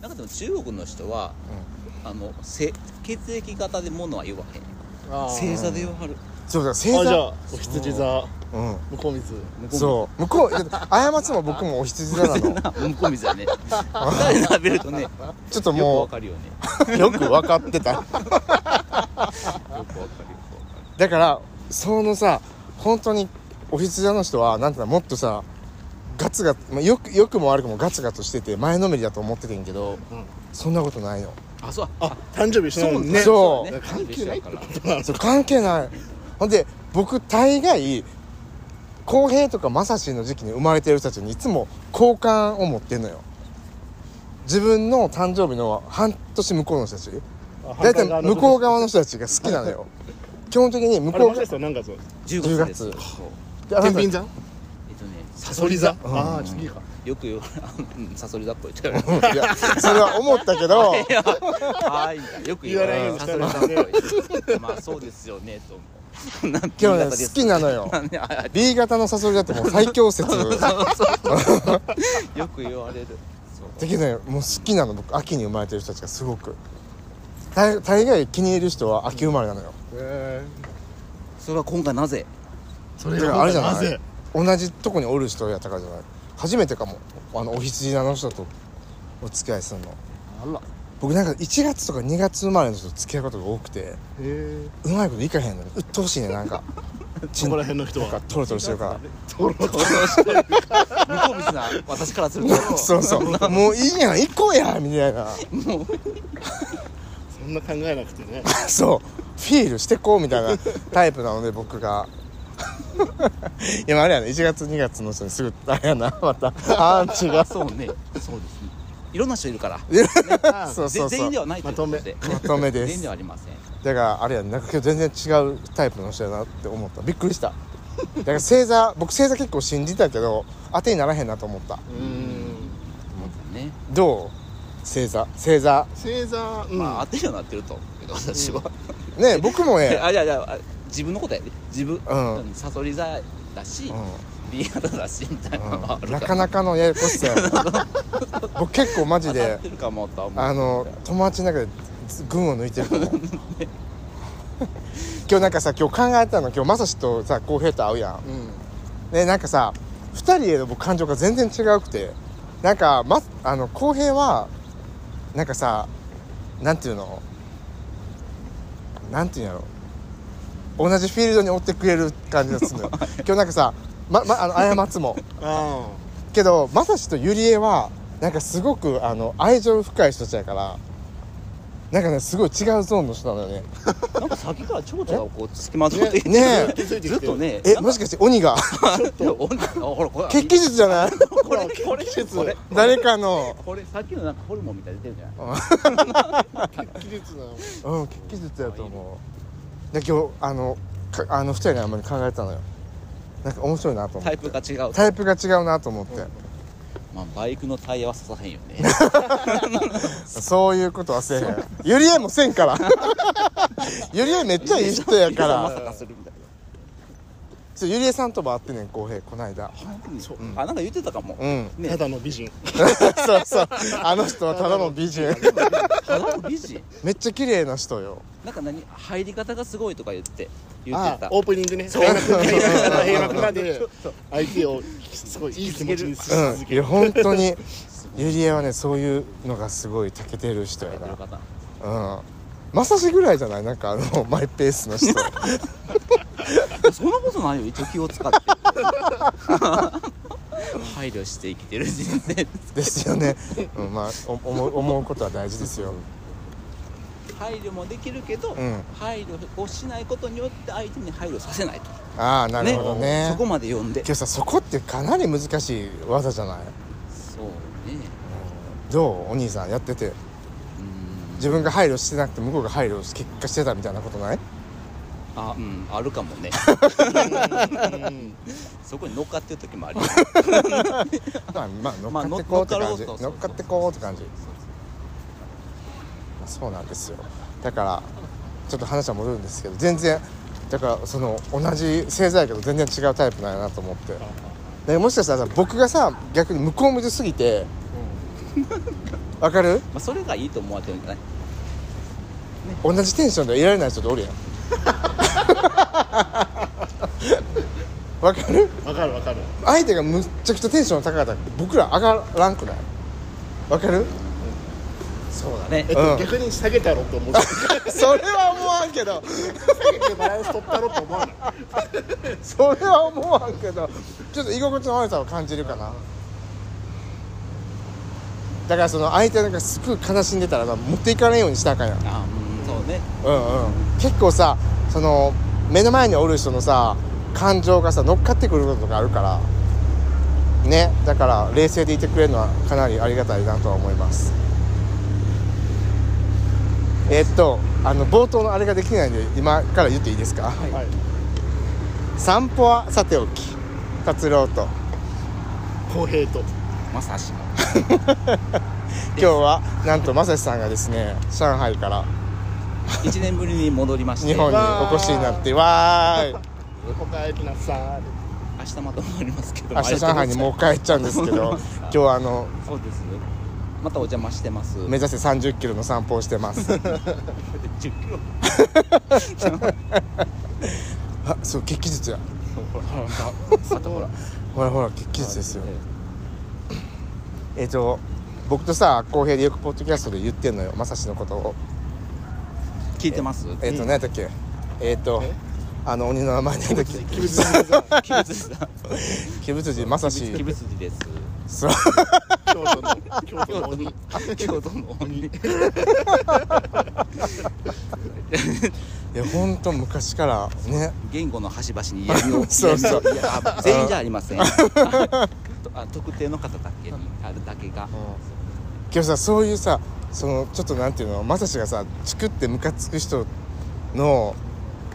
なんかでも中国の人はあのせ血液型で物は言わへん星座で言わはる。そうだ星あじゃあ座お羊座。うん。向こう水。そう。向こう過ちも僕もお羊座なの。う向こう水だね。二人並べるとねよ ちょっとくもわかるよね。う よく分かってた。よくわかるよくわかだからそのさ本当にお羊座の人はなんていうのもっとさガツガツ、まあ、よくよくも悪くもガツガツしてて前のめりだと思っててんけど、うん。そんなことないの。るあそう。あ誕生日一緒なのにね。そう。ね。関係ないから。そう関係ない。ほんで僕大概浩平とか正志の時期に生まれてる人たちにいつも好感を持ってんのよ。自分の誕生日の半年向こうの人たち。大体向こう側の人たちが好きなのよ。基本的に向こうがマジですよ。何月？10 10月天秤座？えっとねサソリ座？ん。ああ次か。よく言わうんサソリ座っぽい。って言われるいやそれは思ったけど。はい。よく言われるサソリ座っぽい。まあそうですよねと。思 う今日ね好きなのよ。B 型のサソリだってもう最強説。そうそうそう。よく言われる。だけどねもう好きなの僕秋に生まれてる人たちがすごく。大大概気に入る人は秋生まれなのよ。へそれは今回なぜ？ーそれだからあれじゃない？なぜ？同じとこにおる人やったからじゃない。初めてかも。あのお羊座の人とお付き合いするの。あら。僕なんか1月とか2月生まれの人と付き合うことが多くてうまいこといかへんのに鬱陶しいねなんか。そこら辺の人は。トロトロしてるから。トロトロ向こう水な私からすると。そうそう。もういいやん行こうやみたいな。そんな考えなくてね。そう。フィールしてこうみたいなタイプなので僕が いやあれやね。1月2月の人にすぐあれやなまた。アンチがそうね。そうですね。いろんな人いるから。そうそうそう。全員ではないということで。ままとめで全員すではありません。だからあれやね。なんか今日全然違うタイプの人やなって思った。びっくりした。だから星座僕星座結構信じたけど当てにならへんなと思った。うーん。ね。どう？星座。星座。星座うん。まあ当てにはなってると思うけど私は。ね僕もね あいやいやあ自分のことやで。自分うん。うんサソリ座だしう B 型だしみたいなのがあん、るなかなかのややこしさやな 僕結構マジであの友達の中で群を抜いてると思う。今日なんかさ今日考えたの今日まさしとさ浩平と会うやん。うん。ねなんかさ2人への僕感情が全然違うくてなんかまあの浩平はなんかさなんていうの？なんていうんやろ？同じフィールドに追ってくれる感じがするのよ。今日なんかさま、ま、あの過ちも。あ けどまさしとゆりえはなんかすごくあの愛情深い人たちやからなんかねすごい違うゾーンの人なのよね。なんかさっきから蝶々がこう付きまとってねえ。気づいてきてずっとねえ。もしかして鬼が？いやおんあほらこれ。血気術じゃない？これこれこれ。誰かの。これさっきのなんかホルモンみたいに出てるじゃないあ技術なの。うん血気術やと思うで今日あのかあの2人であんまり考えたのよ。なんか面白いなと思タって。イプが違うタイプが違うなと思って、まあバイクのタイヤは刺さへんよね。そういうことはせえへん。ゆりえもせんから。ゆりえめっちゃいい人やかまらさかするみたいそうゆりえさんとも会ってねん浩平この間なそう。あなんか言ってたかも。うん。ね。ただの美人。そうそう。あの人はただの美人ただの美人めっちゃ綺麗な人よ。なんか何？入り方がすごいとか言って言ってた。あオープニングね。閉幕閉幕まで相手をすごいいい気持ちにしうん続ける。いや本当にゆりえはねそういうのがすごい長けてる人や入ってるか方らうん。まさしぐらいじゃない？なんかあの マイペースな人。そんなことないよ。一応気を使って 配慮して生きてる人生です。よね、うん、まあお思う思うことは大事ですよ。配慮もできるけど、うん。配慮をしないことによって相手に配慮させないと。ああなるほどね。そこまで読んで。けどさそこってかなり難しい技じゃない？そうね。どう？お兄さんやってて。うん。自分が配慮してなくて向こうが配慮結果してたみたいなことない？あうん。あるかもね。うん。そこに乗っかってる時もありますまあまあ乗まあっかってこうって感じ。乗っかっかってこうって感じ。まあそうなんですよ。だからちょっと話は戻るんですけど全然だからその同じ星座やけど全然違うタイプなんやなと思って。でもしかしたらさ僕がさ逆に向こう向きすぎてわかる？まあ、それがいいと思われてるんじゃない？同じテンションでいられない人っておるやん わかる？わかるわかる。相手がむっちゃくちゃテンション高かったら僕ら上がらんくない？わかる？そうだね。えっと、うん。逆に下げたろって思う。それは思わんけど。下げてバランス取ったろって思わない？それは思わんけど。ちょっと居心地の悪さを感じるかな。だからその相手がすごい悲しんでたらな持っていかないようにしたらあかんやんあうんそうね。うんうん。結構さその目の前におる人のさ感情がさ乗っかってくることがあるから。ね。だから冷静でいてくれるのはかなりありがたいなとは思います。えっとあの冒頭のあれができないんで今から言っていいですか、はい。散歩はさておき。達郎と。公平と。まさしも 今日はなんと正志さんがですね上海から1年ぶりに戻りまして。日本にお越しになってわーい。おかえりなさい。明日また戻りますけど。明日上海にもう帰っちゃうんですけど 今日はあのそうです。またお邪魔してます。目指せ3 0キロの散歩をしてます。10キロ。あそう血気術や。ほらほらほら。血気術ですよ。えっ、と僕とさ浩平でよくポッドキャストで言ってんのよ。まさしのことを聞いてます？えっ、とうん何やったっけ？えっ、とえあの鬼の名前何やっけ？鬼物さ鬼物さん鬼物寺まさし鬼物寺ですそう京都の京都の鬼京都の鬼いや本当昔からね言語の端々に闇をそうそう全員じゃありませんああ特定の方だけにあるだけがけどさそういうさそのちょっとなんていうのまさしがさチクってムカつく人の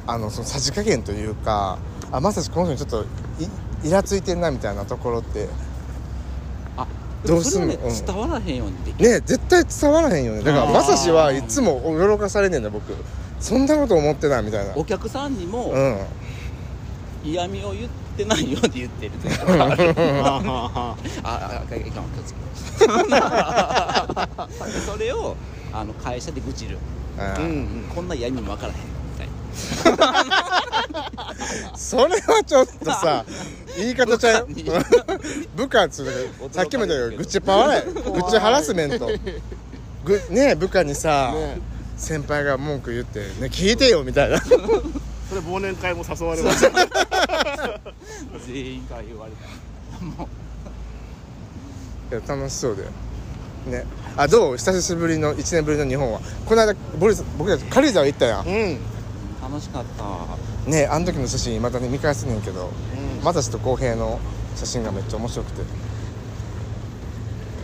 あのそのさじ加減というかあまさしこの人にちょっといイラついてんなみたいなところってあどうすんの？うん。伝わらへんようにできる。ね絶対伝わらへんよね。だからまさしはいつも驚かされんねんだ僕。そんなこと思ってないみたいな。お客さんにもうん。嫌味を言ってってないように言ってるというかあはあああいかん気をつけてそれをあの会社で愚痴るあううんこんな嫌味分からへんみたいなそれはちょっとさ言い方ちゃう部下っつうさっきも言ったけど愚痴パワー愚痴ハラスメントぐね部下にさ、ね先輩が文句言って「ね聞いてよ」みたいなそれ忘年会も誘われました 全員から言われた。もう。いや楽しそうだよ。ね。あどう？久しぶりの1年ぶりの日本は。この間ボリス僕たち軽井沢行ったやん。うん。楽しかった。ねあの時の写真またね見返すねんけどうん。またしと公平の写真がめっちゃ面白くて。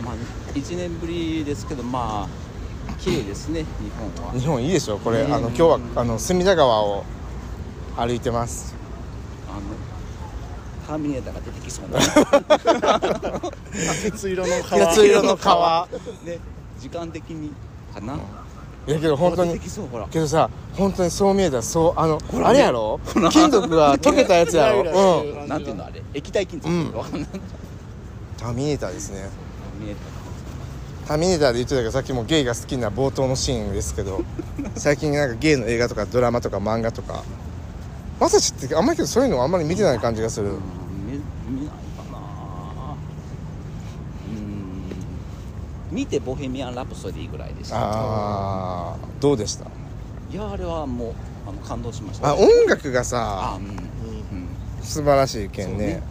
まあ1年ぶりですけどまあ綺麗ですね日本は。日本いいでしょこれ、うん。あの今日はあの隅田川を歩いてますターミネーターが出てきそうな。鉄色の皮。夏色の川ね時間的にかな、いやけど本当に出てきそうほら。けどさ本当にそう見えたらそうあのあれやろ？金属が溶けたやつやろ？うん。なんていうのあれ？液体金属、うん。ターミネーターですね。ター。ミネーターで言ってたけどさっきもゲイが好きな冒頭のシーンですけど最近なんかゲイの映画とかドラマとか漫画とか。まさしってあんまりけどそういうのあんまり見てない感じがする。た、うん、見見ないかなうん見て「ボヘミアン・ラプソディ」ぐらいでしたああどうでした？いやあれはもうあの感動しました。あ音楽があさうん、うん、素晴らしいけんね。そうね。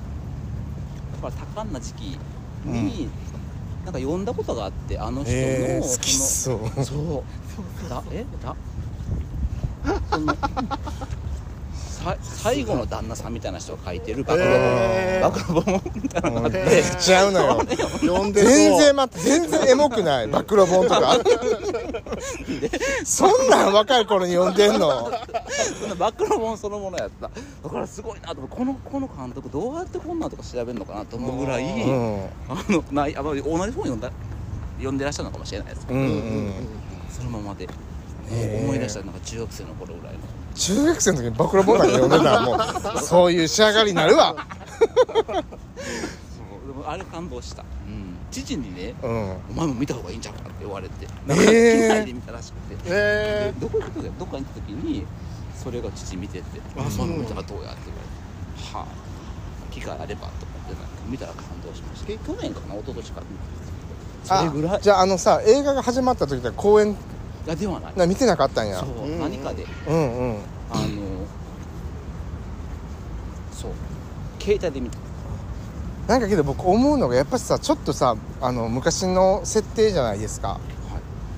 だから多感な時期に、なんか読んだことがあってあの人の、えー、好きそそう。のそうだえだ？そのさ最後の旦那さんみたいな人が書いてる暴露本、えー。暴露本みたいなのがあって、えちゃうのよ。呼んで全然待って全然エモくない。暴露本とか。そんなん若い頃に読んでんの？暴露本そのものやった。だからすごいなと思ってこのこの監督どうやってこんなんとか調べるのかなと思うぐらい、うん。あのないあ同じ本読んだ読んでらっしゃるのかもしれないですけど、うんうんそのままで、へー。思い出したなんか中学生の頃ぐらいの中学生の時に暴露本なんか読んでたらもうそういう仕上がりになるわ。そうでもあれ感動した。うん。父にねうん「お前も見た方がいいんじゃんか」って言われて。え。ーなんか機内で見たらしくて、え。でどこ行く時どっかに行った時にそれが父見てて「あそう。見たらどうや?」って言われて「はあ。機会あれば」と思ってなんか見たら感動しました。け去年かな？一昨年か。それぐらい。あじゃああのさ映画が始まった時は公演いやではない。な見てなかったんや。そう、うん。何かで。うんうん。あのそう。携帯で見たなんかけど僕思うのがやっぱりさちょっとさあの昔の設定じゃないですか。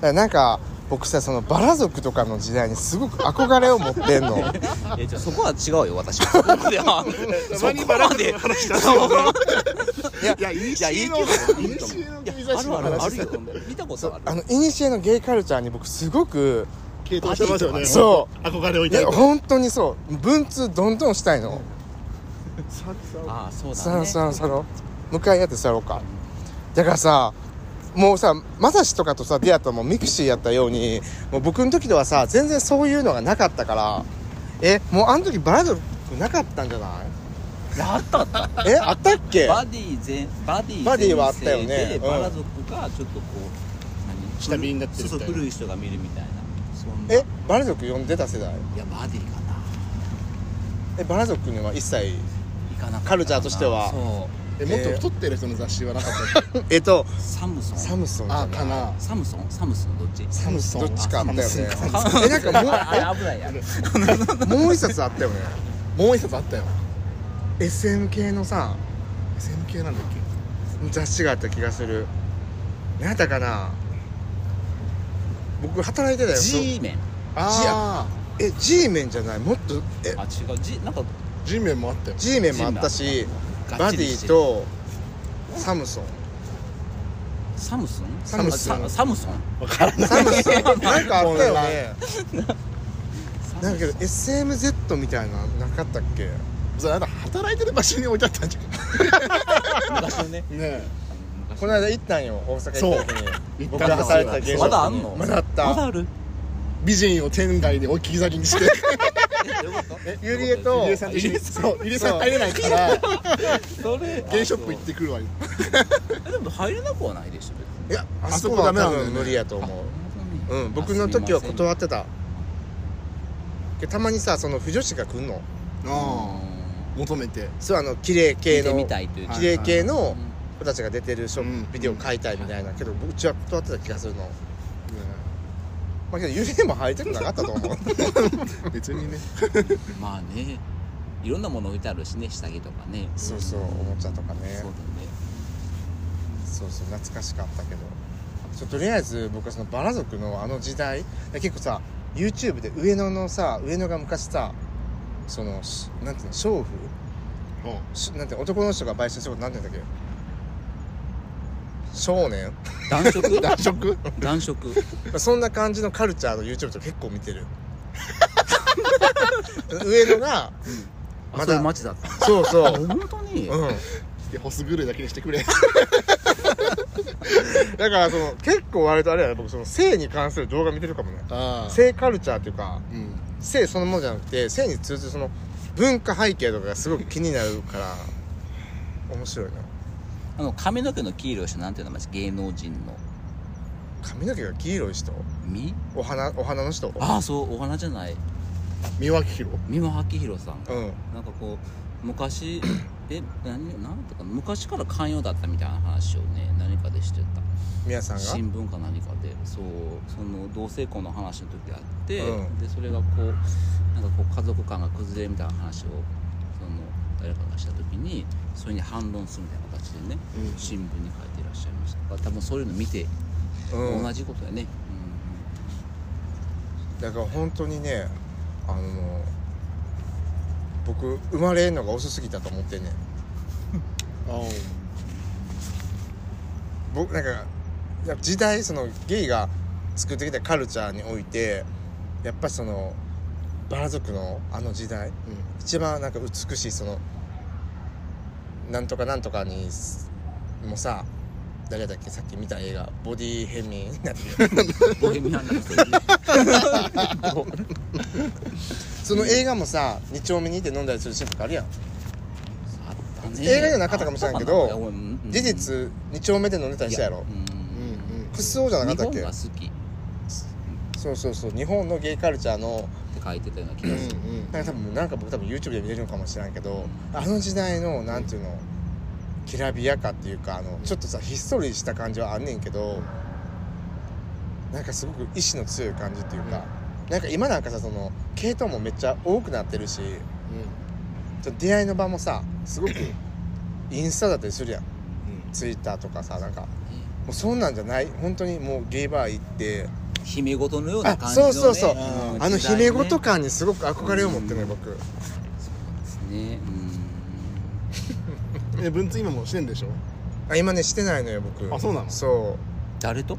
だからなんか僕さそのバラ族とかの時代にすごく憧れを持ってんの。えじゃあそこは違うよ私は。そこまではそこまでいやいやいいいやいいののるあるある話よ見たことある？あの古のゲイカルチャーに僕すごく系統してますよね。そ憧れをい抱いて。や本当にそう。文通どんどんしたいの。さああそうだね。さあさあ向かい合って座ろうか。だからさもうさまさしとかとさ出会ったのもミクシーやったようにもう僕の時ではさ全然そういうのがなかったからえもうあの時バラ族なかったんじゃない？あったあった。えあったっけ？バディ全バディバディはあったよね。バラ族がちょっとこう何？下火になってるみたいな。そうそう古い人が見るみたいなそんな。えバラ族読んでた世代？いやバディかな。えバラ族には一切行かなかったかな。カルチャーとしては？そえもっと太ってる人の雑誌はなかったっけ？えっとうサムソン。サムソンあかな。サムソン？サムソン？どっち？サムソン。どっちかあったよね。えなんかもう危ないや。え もう一冊あったよね。もう一冊あったよ SM 系のさ SM 系なんだっ雑誌があった気がする。何やったかな？僕働いてたよ。G メン。けあえ G メンじゃない？もっと？え？あ違う。G なんか。あ G メンもあったよ。G メンもあった。しがバディとサムソン。サムソン？サムソン。ササムソン？わからない。サムソン。なんかあったよね。なんかけど SMZ みたいななかったっけ？それあなた働いてる場所に置いてあったんじ昔のね。ゃんね。昔この間行ったんよ大阪行った時に。行僕が働いてた芸まだ。あんのまだあったまだある。美人を店外に置き去りにして。えどういうこと？ゆりえさんと一緒に。そう入江さん入れないから。それゲイショップ行ってくるわよ えでも入れなくはないでしょいやああそこダメなんだよね。分無理やと思う。うん僕の時はあ断ってた。でたまにさその不女子が来んの。ああ求めて。そうあの綺麗系の見てみたいという綺麗系のうん。子たちが出てるショうん。ビデオ買いたいみたいな。けど僕うちは断ってた気がするの。まあけどゆりえも入りたくなかったと思う。別にね。まあね。いろんなもの置いてあるしね下着とかね。そうそうおもちゃとかね。そうだね。そうそう懐かしかったけど。とりあえず僕はそのバラ族のあの時代。結構さ YouTube で上野のさ上野が昔さそのしなんていうの娼婦？しなんて男の人が買収することなんて言うんだっけ？少年？暖 色？男色？暖色。そんな感じのカルチャーの YouTube とか結構見てる。上野がまだまだ街だったそうそう。本当に？うん。でホスグルだけにしてくれ。だからその結構割とあれやね僕その性に関する動画見てるかもね。あ。性カルチャーっていうかうん性そのものじゃなくて性に通ずるその文化背景とかがすごく気になるから面白いな。あの髪の毛の黄色い人なんていうの？芸能人の。髪の毛が黄色い人？み？お花お花の人？ああそうお花じゃない。三輪明宏？三輪明宏さん。うん。なんかこう昔え何なんていうか昔から寛容だったみたいな話をね何かでしてた。宮さんが？新聞か何かで。そうその同性婚の話の時あって、うん。でそれがこうなんかこう家族間が崩れるみたいな話をその誰かがした時にそれに反論するみたいな形でね、うん。新聞に書いていらっしゃいました。だから多分そういうの見てうん。同じことやね、だから本当にねあの僕生まれんのが遅すぎたと思ってんねん。あ僕なんかや時代そのゲイが作ってきたカルチャーにおいてやっぱりそのバラ族のあの時代一番なんか美しいそのなんとかなんとかにもさ誰だっけ？さっき見た映画。ボディヘミになってる。ボヘミアン・ラプソディその映画もさ2丁目にいて飲んだりするシーンとかあるやん。映画じゃなかったかもしれないや俺うんうん事実2丁目で飲んでたりしたやろ。いうんうんうん。クソじゃなかったっけ？が好き。ってそうそうそう。日本のゲイカルチャーの書いてたような気うんがする、なんか多分なんか僕多分 YouTube で見れるのかもしれんけどあの時代のなんていうのきらびやかっていうかあのちょっとさひっそりした感じはあんねんけどなんかすごく意志の強い感じっていうか、なんか今なんかさその系統もめっちゃ多くなってるしちょっと出会いの場もさすごく インスタだったりするやん。ツイッターとかさなんか。もうそんなんじゃない？本当にもうゲイバー行って。姫事のようなあ感じの、ね、そうそうそう、ん。あの姫事感にすごく憧れを持ってるね僕。そうですね。うんえ文通今もしてんでしょ？あ今ねしてないのよ僕。あそうなの？そう。誰と？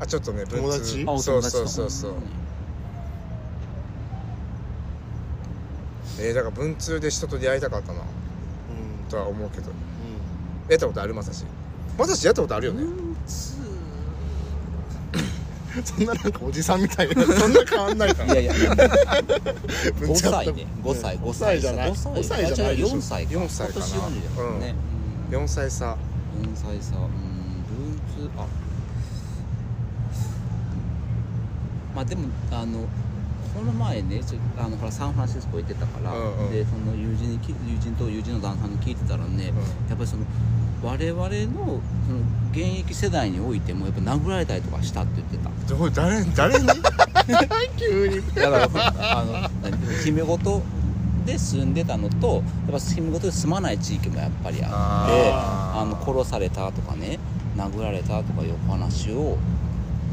あちょっとね文通。友達あおそう友達とそうそう。そうえー、だから文通で人と出会いたかったな。うん。とは思うけど。うやったことある？まさし。まさしやったことあるよね。文通んそんななんかおじさんみたいなそんな変わんないから。いやいや。5文通やった歳ね。5歳55歳。歳じゃない？5歳。5歳じゃないでしょ。4歳か。4歳かな。今年40だもん。ね、4歳差。4歳さうん文通あ。まあでもあのこの前ねちょあのほらサンフランシスコ行ってたから、うんうん。でその友人にき友人と友人の旦那さんに聞いてたらね、やっぱりその我々のその現役世代においてもやっぱ殴られたりとかしたって言ってた。どう誰誰に？急に。だからあの何姫事で住んでたのとやっぱ姫事で住まない地域もやっぱりあってあの殺されたとかね殴られたとかいうお話を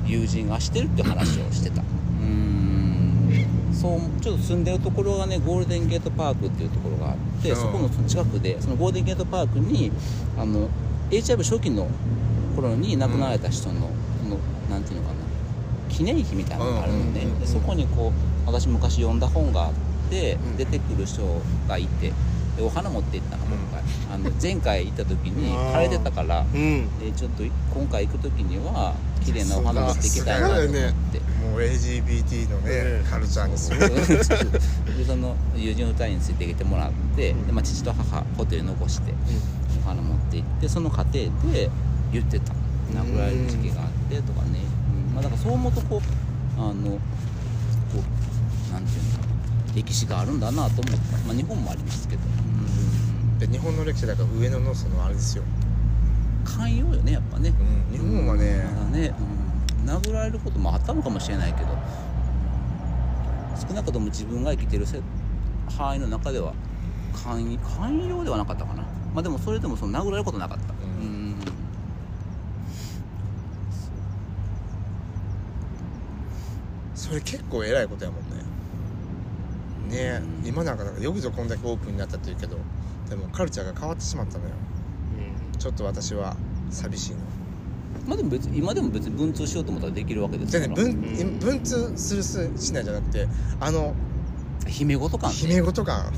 友人がしてるって話をしてた。うーんそうちょっと住んでるところがねゴールデンゲートパークっていうところがあって、うん。そこの近くでそのゴールデンゲートパークにあの HIV 初期の頃に亡くなられた人の,、そのなんていうのかな記念碑みたいなのがあるのね、うんうんうんうん。でそこにこう私昔読んだ本があって、うん。出てくる人がいてでお花持って行ったの今回、あの前回行った時に枯れてたからうん。でちょっと今回行く時には綺麗なお花持っていきたいなと思って。もう LGBT のねねカルチャーにすごい。でその友人2人についてきてもらって、でまあ、父と母ホテルに残してお花持って行ってその過程で言ってた。殴られる時期があってとかね、うん。まあ、だからそう思うとこうあのこうなんていうのかな歴史があるんだなと思った、まあ、日本もありますけど、うん。で日本の歴史だから上野のそのあれですよ、寛容よねやっぱね。うん、日本はね。まだね、うん、殴られることもあったのかもしれないけど。少なくとも自分が生きてるせ範囲の中では寛寛容ではなかったかな。まあでもそれでもその殴られることなかった。うん。うん。それ結構偉いことやもんね。ねうん。今なんかなんかよくぞこんだけオープンになったっていうけどでもカルチャーが変わってしまったのよちょっと私は寂しいの。まあでも別に今でも別に文通しようと思ったらできるわけですから。じゃあね文うん。文通するすしないじゃなくてあの姫事感。ね姫事感。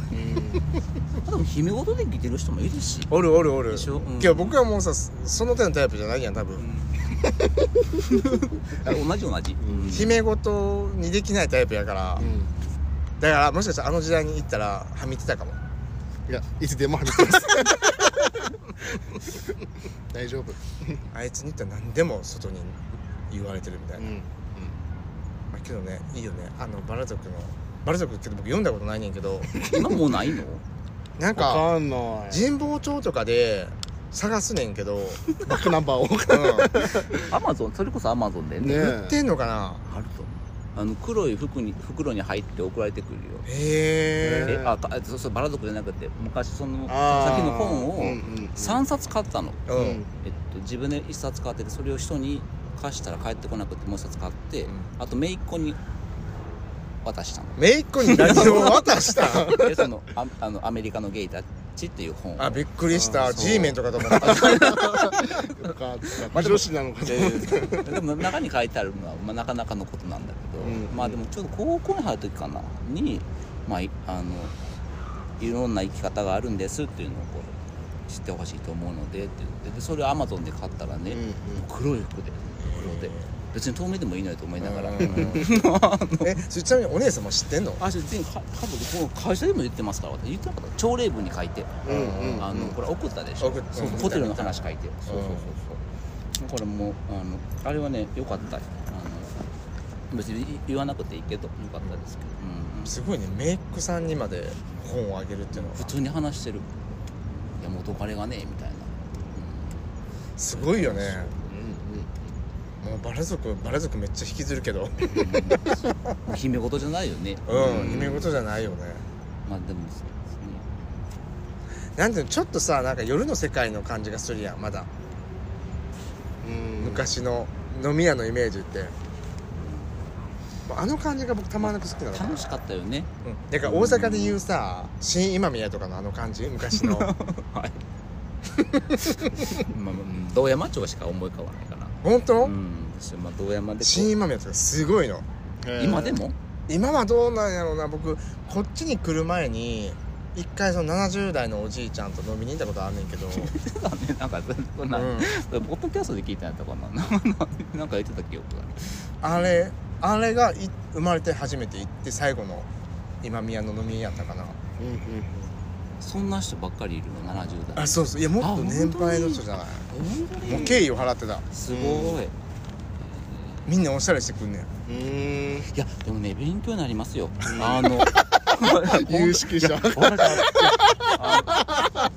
でも姫事で生きてる人もいるし。おるおるおる。でしょ？うん。けど僕はもうさその手のタイプじゃないやん多分、あ同じ同じ、うん。姫事にできないタイプやから、うん。だからもしかしたらあの時代に行ったらはみてたかも。いやいつでもはみてます 大丈夫。あいつに行ったら何でも外に言われてるみたいな、うんまあ、けどねいいよね。あのバラ族のバラ族って僕読んだことないねんけど。今もうないの？わなんかかんない。神保町とかで探すねんけど、うん、バックナンバーを。アマゾン？それこそアマゾンでね。ね売ってんのかな？あるとあの黒い服に袋に入って送られてくるよ。へええあかそうそうバラ族じゃなくて昔そのあー。さっきの本をうんうん3冊買ったの、うん、うんえっと、自分で1冊買っててそれを人に貸したら帰ってこなくてもう1冊買って、うん。あと姪っ子に渡したの。姪っ子に何を渡した？でそのああのアメリカのゲイたちっていう本を。あびっくりした。G メンとかと思った。よかった。女子なのかと思ってでも中に書いてあるのは、まあ、なかなかのことなんだけど、うんまあでもちょうど高校に入る時かな。に、まあ、いあのいろんな生き方があるんですっていうのをこう知ってほしいと思うのでって言って。でそれをアマゾンで買ったらね、うんうん。黒い服で黒で。別に遠目でもいいのよと思いながら、うん。えちなみにお姉様知ってんの？あ全員か家族この会社でも言ってますから。私言ってなかった朝礼文に書いて、うんうんあのこれ送ったでしょ。ホテルの話書いて。そうそううんそうそう。これもうあのあれはねよかった別に言わなくていいけどよかったですけど、うんうん。すごいねメイクさんにまで本をあげるっていうのは。普通に話してる。いや元彼がねみたいな、すごいよね。うんもうバラ族バラ族めっちゃ引きずるけど。うん、姫事じゃないよね。うん夢事じゃないよね。まあでもなんていうのちょっとさなんか夜の世界の感じがするやんまだ。うんうん。昔の飲み屋のイメージってあの感じが僕たまらなく好きなの楽しかったよね。うん。だから大阪で言うさ新今宮とかのあの感じ昔の。はい。まあ、うん道山町しか思い浮かばないかな。本当、うん。私まあ道山で新今宮とかすごいの。へー。今でも？今はどうなんやろうな。僕こっちに来る前に一回その70代のおじいちゃんと飲みに行ったことあんねんけど。なんかそんな、うん。ポッドキャストで聞いたんやったかななんか言ってた記憶があれ？あれがい生まれて初めて行って最後の今宮の飲み屋やったかな。うんうんそんな人ばっかりいるの？70代。あそうそう。いやもっと年配の人じゃない？もう敬意を払ってた。すごい、いみんなおしゃれしてくんねんうん。やでもね勉強になりますよ。あの 有識者。ほらだってあ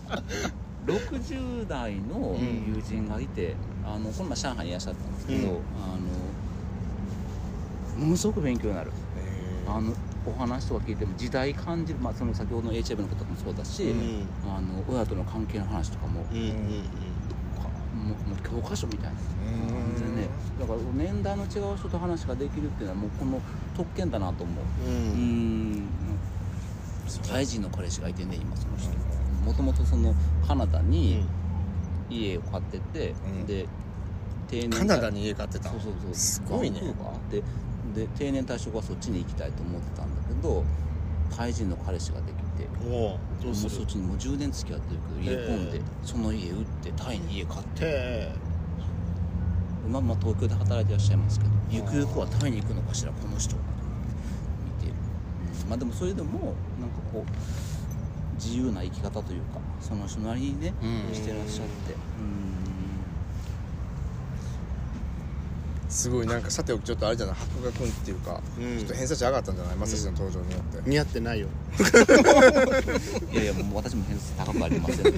の60代の友人がいて、あのこの前上海にいらっしゃったんですけど、うん。あのものすごく勉強になる。あのお話とか聞いても時代感じる、まあ、その先ほどの HIV のこともそうだし、うん。あの親との関係の話とかも,、うんうんかもうもう教科書みたいなうん全然ね。だから年代の違う人と話ができるっていうのはもうこの特権だなと思う。ううん。んタイ人の彼氏がいてね今その人。もともとそのカナダに家を買ってて、うん。で定年カナダに家買ってた。そうそうそう。すごいね。でで定年退職はそっちに行きたいと思ってたんだけどタイ人の彼氏ができてもうそっちにもう10年付き合ってるけど家込んでその家売ってタイに家買って。へ今まあ東京で働いてらっしゃいますけどゆくゆくはタイに行くのかしらこの人は。見てる、うん、まあでもそれでもなんかこう自由な生き方というかその人なりにね、うん。してらっしゃって。うんすごいなんかさておきちょっとあれじゃない？箔がくんっていうか、うん。ちょっと偏差値上がったんじゃない？まさしの登場によって、似合ってないよ。いやいやもう私も偏差値高くありません。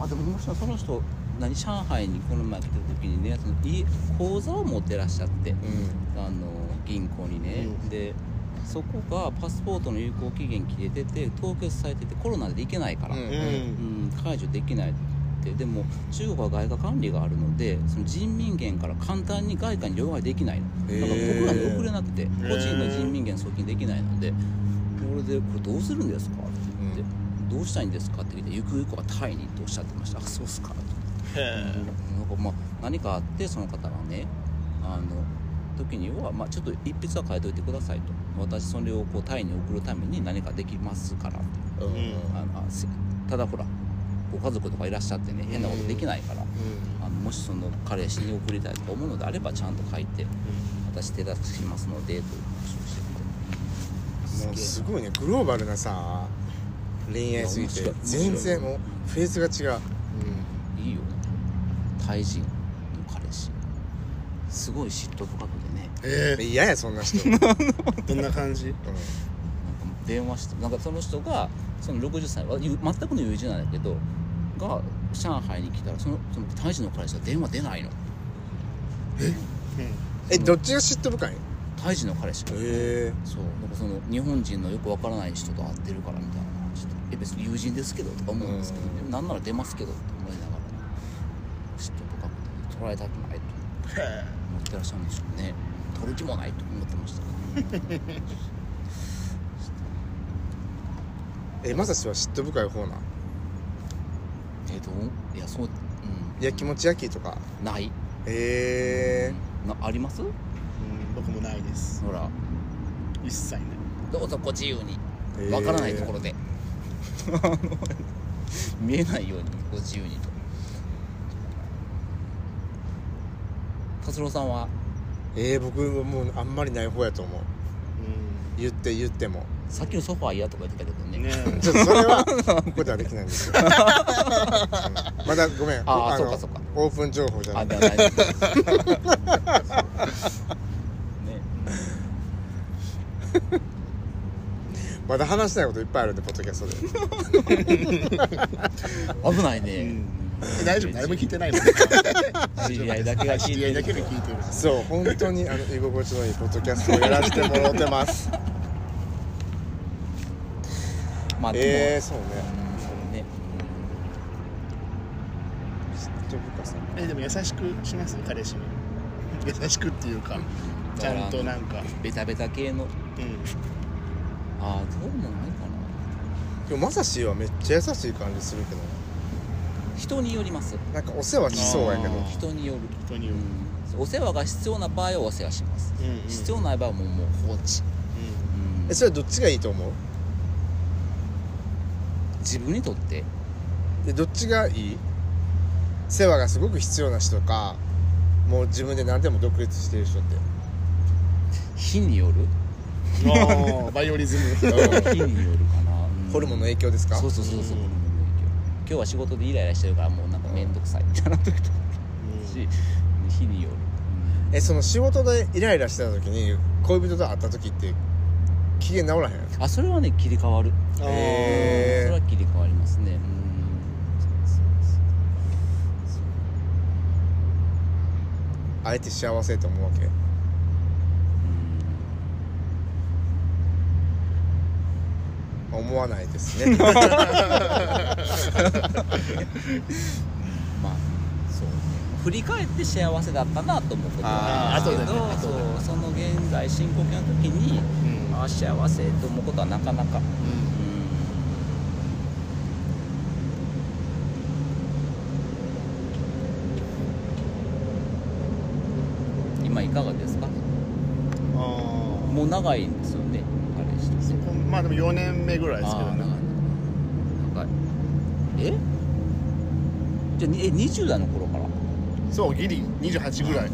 あでももしその人何上海にこの前来た時にねその家口座を持ってらっしゃって、うあの銀行にね、うん。でそこがパスポートの有効期限切れてて凍結されててコロナで行けないから、うん。ううんん解除できない。ってでも中国は外貨管理があるのでその人民元から簡単に外貨に両替できないの。だから僕らに送れなくてー。個人の人民元送金できないのでこれでこれどうするんですか？って言って、どうしたいんですか？って聞いてゆくゆくはタイにっておっしゃってました。あそうっすか。ってへなんかまあ何かあってその方がねあの時には、まあ、ちょっと一筆は書いといてくださいと。私それをこうタイに送るために何かできますからって。んうん。うんあのただほらご家族とかいらっしゃってね変なことできないから、あのもしその彼氏に送りたいとか思うのであればちゃんと書いて私手出しますのでという話をしてもうすごいね。グローバルなさ恋愛すぎて全然もうフェーズが違う。ていいよ。タイ人の彼氏。すごい嫉妬深くてね。え嫌やそんな人、うん、どんな感じ？なんか電話してなんかその人がその60歳はゆ全くの友人なんだけどが上海に来たらそのそのタイ人の彼氏は電話出ないの。え？どっちが嫉妬深いんへタイ人の彼氏が。え。そう。なんかその日本人のよくわからない人と会ってるからみたいな。話でえ別に友人ですけどとか思うんですけど、うん。でもなんなら出ますけどって思いながら嫉妬深くて捉えたくないと。へ思ってらっしゃるんでしょうね。取る気もないと思ってました。えまさしは嫉妬深い方な。んえどういやそう、うん、いや気持ち焼きとか？ない、へえなあります？うん僕もないです。ほら。一切ない。どうぞご自由に。へー。わからないところで。見えないようにご自由にと。達郎さんは？えー、僕もうあんまりない方やと思う。言って言ってもさっきのソファー嫌とか言ってたけどね。ね ちょっとそれはここではできないんですよ、う んまだごめん。あそうかそうか。オープン情報じゃなあいでは大丈夫 ね。まだ話したいこといっぱいあるんでポッドキャストで。危ないね、うん。大丈夫？誰も聞いてないもん知り合いだけが聞いてる知り合いだけで聞いてる。そう本当にあの居心地のいいポッドキャストをやらせてもらってますまあでも、えー、そうね。うん。ね。えでも優しくします？彼氏に。優しくっていうかちゃんとなんか。ベタベタ系の。うん。ああどうもないかな。でもまさしはめっちゃ優しい感じするけど。人によります。なんかお世話しそうやけど。人による、人による。うん。お世話が必要な場合はお世話します、うんうん。必要ない場合はもうもう放置、うん。えそれはどっちがいいと思う？自分にとって。でどっちがいい？世話がすごく必要な人かもう自分で何でも独立してる人って。日による？うんあーバイオリズム。日によるかな、うん。ホルモンの影響ですか？そうそうそうそう、うん。ホルモンの影響。今日は仕事でイライラしてるからもうなんか面倒くさいみたいな時とかうん。し日による、えその仕事でイライラしてた時に恋人と会った時って機嫌直らへんあそれはね切り替わる。へー。それは切り替わりますね。うん。あえて幸せと思うわけ。思わないですね振り返って幸せだったなと思うことはあるんですけどね。そうその現在進行形の時にうん。あー幸せと思うことはなかなか、うん。今いかがですか？あもう長いんですよね彼氏ーそこまあでも4年目ぐらいですけどね。長いえ？じゃあにえ20代の頃？そうギリ28ぐらい。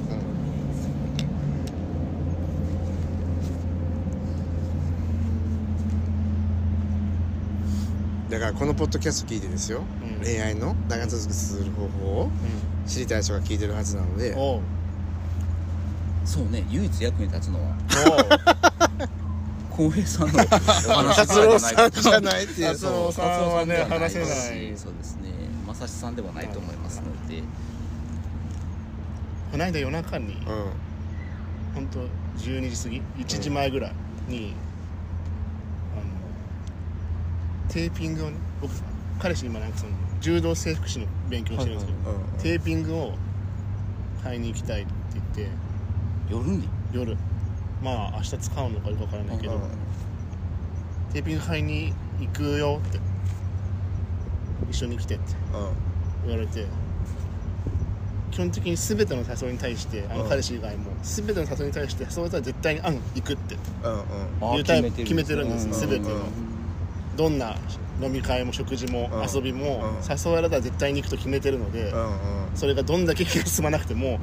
だからこのポッドキャスト聞いてですよ、うん。恋愛の長続きする方法を知りたい人が聞いてるはずなので。おう。そうね唯一役に立つのは。お 浩平さんのお 話達郎さんじゃいないっていう達郎さんはね話せない。しそうですね。正志さんではないと思いますのでこの間夜中にう本当12時過ぎ1時前ぐらいに、あのテーピングをね僕彼氏今なんかその柔道整復師の勉強してるんですけど、テーピングを買いに行きたいって言って夜に？夜。まあ明日使うのかどうかわからないけど、うんテーピング買いに行くよって一緒に来てって言われて基本的に全ての誘いに対してあのうん。彼氏以外も全ての誘いに対して誘われたら絶対に「あん行く」って。決めてるんですう全ての。どんな飲み会も食事もうん遊びもうん誘われたら絶対に行くと決めてるのでそれがどんだけ気が進まなくても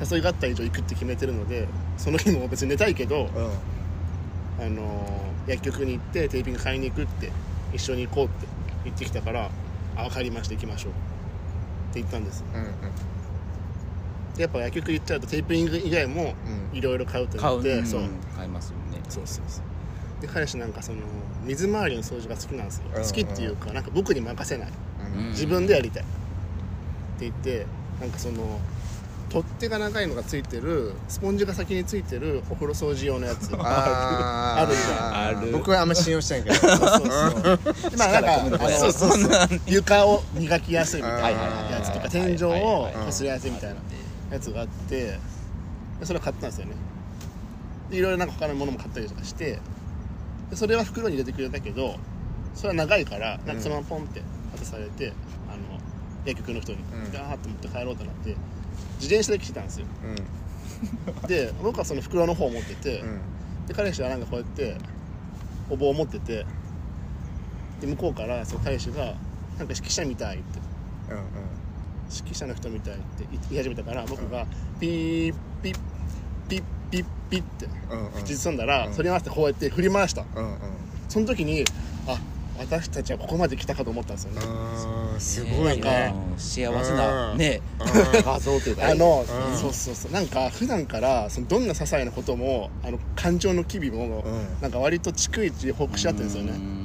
うん。誘いがあった以上行くって決めてるのでその日も別に寝たいけど、うん。あのー薬局に行ってテーピング買いに行くって一緒に行こうって言ってきたから「あ分かりました行きましょう」って言ったんです。うんうん。でやっぱ薬局行っちゃうとテーピング以外もうん。いろいろ買うってな買うって、そう。買いますよね。そうそうそう。で彼氏なんかその水回りの掃除が好きなんですよ。うん好きっていうかなんか僕に任せない。うん。うん自分でやりたい。って言ってなんかその取っ手が長いのがついてるスポンジが先についてるお風呂掃除用のやつ。あ るじゃん。僕はあんま信用してないけど そうそうそう。まあなんかあのそうそうそう。床を磨きやすいみたいなはいはいはいやつとか天井をこすりやすいみたいなやつがあってでそれを買ったんですよね。でいろいろなんか他のものも買ったりとかしてでそれは袋に入れてくれたけどそれは長いからなんかそのままポンって渡されて、あの薬局の人にうん。ガーッと持って帰ろうとなって自転車で来てたんですよ。うん。で僕はその袋の方を持ってて、うん。で彼氏はなんかこうやってお棒を持っててで向こうからその彼氏が「なんか指揮者みたい」ってうんうん指揮者の人みたいって言い始めたから僕がピーピッピッピッピッって口ずさんだら、うん。それに合わせてこうやって振り回した。その時にあ私たちはここまで来たかと思ったんですよね。すごいなんねうん幸せなね。うん。画像というかあの、うん。そうそうそう。なんか普段からそのどんな些細なこともあの感情の機微も、うん。なんか割と逐一報告し合ってるんですよね。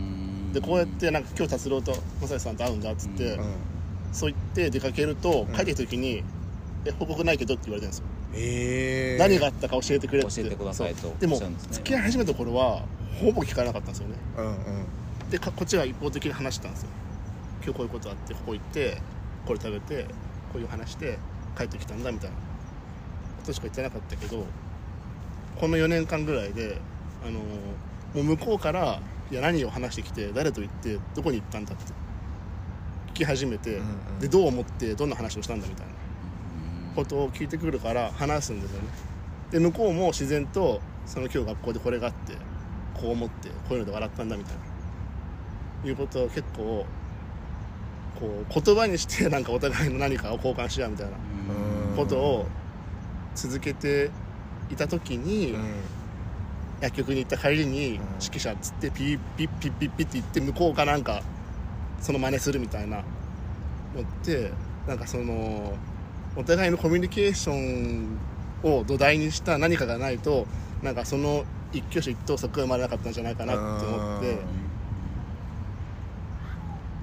でこうやってなんか今日達郎と正義さんと会うんだっつって、うんそう言って出かけるとん。帰ってきた時に「え報告ないけど」って言われてるんですよ、へえ何があったか教えてくれって。教えてくださいとでも付き合い始めた頃はほぼ聞かなかったんですよね。うんうん。でかこっちが一方的に話したんですよ。今日こういうことあってここ行ってこれ食べてこういう話して帰ってきたんだみたいな。ことしか言ってなかったけどこの4年間ぐらいであのもう向こうからいや何を話してきて誰と行ってどこに行ったんだって。聞き始めて、でどう思ってどんな話をしたんだみたいな。ことを聞いてくるから話すんですよね。で向こうも自然とその今日学校でこれがあってこう思ってこういうので笑ったんだみたいな。いうことを結構こう言葉にして なんかお互いの何かを交換し合うみたいな。うん。ことを続けていた時に、うん。薬局に行った帰りにん。指揮者っつってピーピッピッピッピッって言って向こうがなんかその真似するみたいなのってなんかそのお互いのコミュニケーションを土台にした何かがないとなんかその一挙手一投足が生まれなかったんじゃないかなって思って。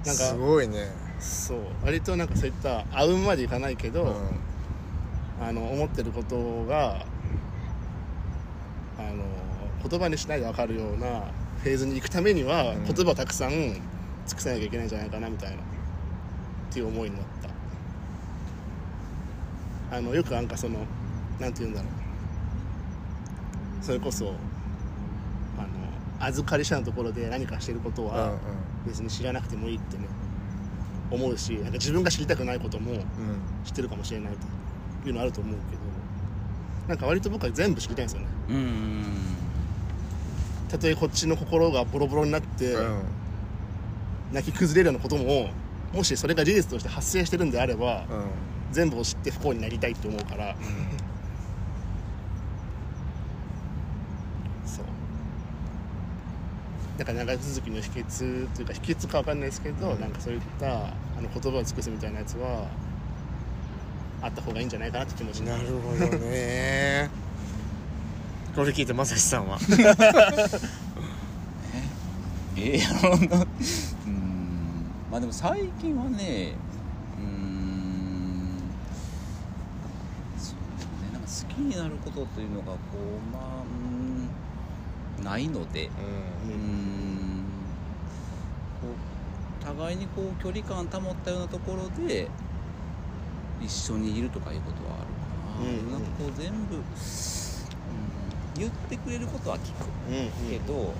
なんかすごいね。そう。割となんかそういった会うまでいかないけど、うん。あの思ってることがあの言葉にしないで分かるようなフェーズに行くためには、うん。言葉をたくさん尽くさなきゃいけないんじゃないかなみたいな。っていう思いになった。あのよくなんかそのなんて言うんだろう。それこそあの預かり者のところで何かしてることうんは別に知らなくてもいいってね思うしなんか自分が知りたくないこともうん。知ってるかもしれないというのあると思うけどなんか割と僕は全部知りたいんですよね。たとえこっちの心がボロボロになってうん泣き崩れるようなことももしそれが事実として発生してるんであればうん。全部を知って不幸になりたいって思うから。そう。だから長続きの秘訣というか秘訣かわかんないですけど、うん。なんかそういったあの言葉を尽くすみたいなやつはあった方がいいんじゃないかなって気持ちになるほどね。これ聞いてまさしさんは。え？えやろうなうんまあでも最近はねうんそうねなんか好きになることというのがこうまあうんないのでううんこう互いにこう距離感保ったようなところで一緒にいるとかいうことはあるかな、うんうん。なんかこう全部、うん、言ってくれることは聞くうんうん。けど、あの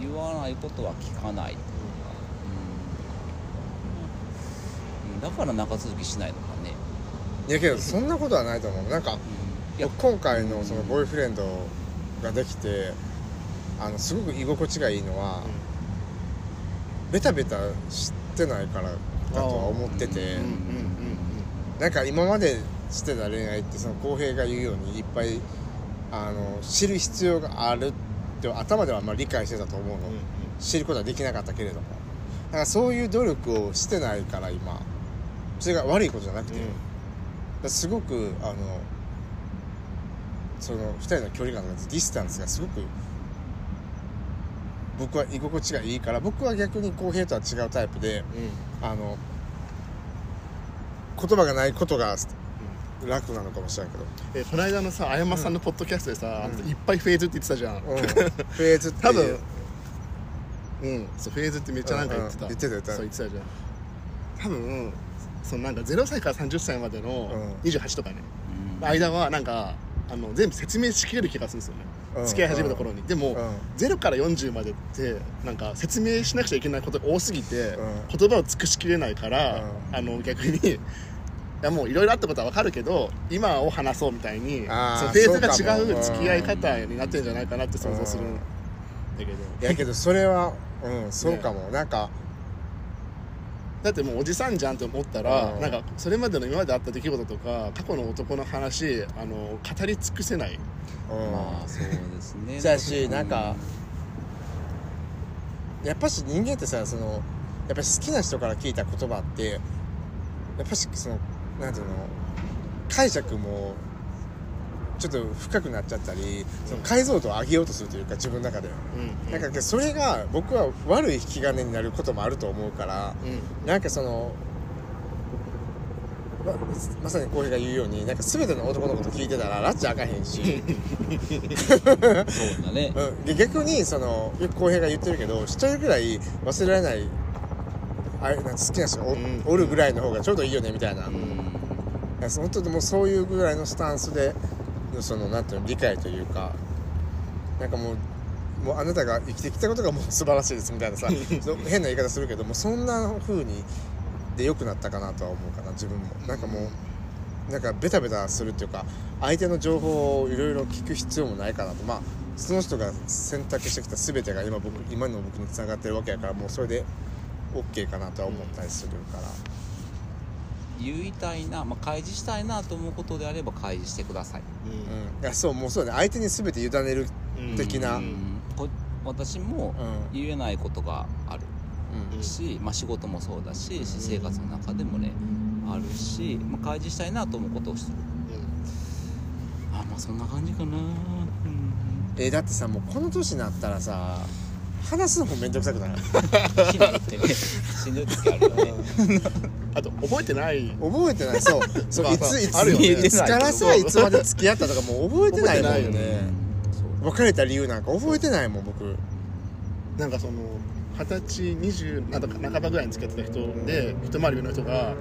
言わないことは聞かないというか、うんうんだから長続きしないのかね、んいやけどそんなことはないと思う。なんかうん、今回のそのボーイフレンドができてあのすごく居心地がいいのは、ベタベタしてないからだとは思ってて、うんうんうんなんか今までしてた恋愛ってその浩平が言うようにいっぱいあの知る必要があるって頭ではまあ理解してたと思うの、うん知ることはできなかったけれども。だからそういう努力をしてないから今それが悪いことじゃなくて、だからすごくあのその2人の距離感のディスタンスがすごく僕は居心地がいいから僕は逆に浩平とは違うタイプでうん。あの言葉がないことが楽なのかもしれないけど、えこの間のさあやまさんのポッドキャストでさ、うん。いっぱいフェーズって言ってたじゃん、うん、フェーズって多分うん。そうフェーズってめっちゃなんか言ってた、うんうん。言ってた言ってた。そう言ってたじゃん。多分そのなんか0歳から30歳までのうん。28とかね、うん。間はなんかあの全部説明しきれる気がするんですよね、うん。付き合い始めた頃に。でも、うん。0から40までってなんか説明しなくちゃいけないことが多すぎて、うん。言葉を尽くしきれないから、うん。あの逆にいやもういろいろあったことは分かるけど今を話そうみたいにそのフェーズが違う付き合い方になってるんじゃないかなって想像するんだけど、いやけどそれはうんそうかも、なんかだってもうおじさんじゃんって思ったら、うん。なんかそれまでの今まであった出来事とか過去の男の話あの語り尽くせない。うんまあそうですね。そうやしなんかやっぱし人間ってさそのやっぱり好きな人から聞いた言葉ってやっぱしそのなんていうの解釈もちょっと深くなっちゃったりその解像度を上げようとするというか自分の中でうんなんかそれが僕は悪い引き金になることもあると思うからうん。なんかそのままさに浩平が言うようになんか全ての男のこと聞いてたら拉致あかへんし。そうだね。うん、で逆にそのよく浩平が言ってるけど一人ぐらい忘れられないあれなんか好きな人がお,、うん。おるぐらいの方がちょうどいいよねみたいな、いうん。や本当にもうそういうぐらいのスタンスでそのなんていうの理解というかなんかもうもうあなたが生きてきたことがもう素晴らしいですみたいなさ変な言い方するけどもそんな風にで良くなったかなとは思うかな自分も。なんかもうなんかベタベタするっていうか相手の情報をいろいろ聞く必要もないかなと。まあその人が選択してきた全てが今僕今の僕につながってるわけやからもうそれで OK かなとは思ったりするから、言いたいな、まあ、開示したいなと思うことであれば開示してください、うん、いやそうもうそうだね。相手に全て委ねるうん的な。うん。こ私もうん。言えないことがあるうん。し、まあ、仕事もそうだし私生活の中でもねあるし、まあ、開示したいなと思うことをする。あまあそんな感じかな、うん。えだってさもうこの年になったらさ話すのも面倒くさくない？日々ってねしんどい時あるよね。あと覚えてない。覚えてない。そう。そうまあいついつあるよね。いつからさいつまで付き合ったとかもう覚えてないもんないよね。別れた理由なんか覚えてないもん僕。なんかその二十歳20なんか半ばぐらいに付き合ってた人で一回り上の人が行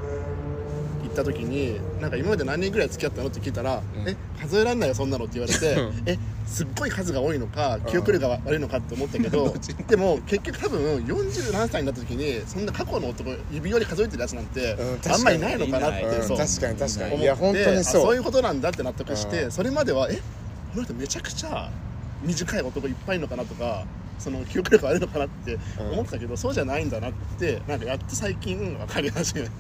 った時になんか今まで何人ぐらい付き合ったのって聞いたら「うん。え数えらんないよそんなの」って言われて うん「えすっごい数が多いのか記憶力が悪いのか」って思ったけど でも結局多分40何歳になった時にそんな過去の男指折り数えてるやつなんてうんあんまりいないのかなって、うんそう。確かに確か思にいや本当にあそう。そういうことなんだって納得して、うん。それまではえこの人めちゃくちゃ短い男いっぱいいるのかなとかその記憶力悪いのかなって思ってたけど、そうじゃないんだなってなんかやっと最近分かり始めだか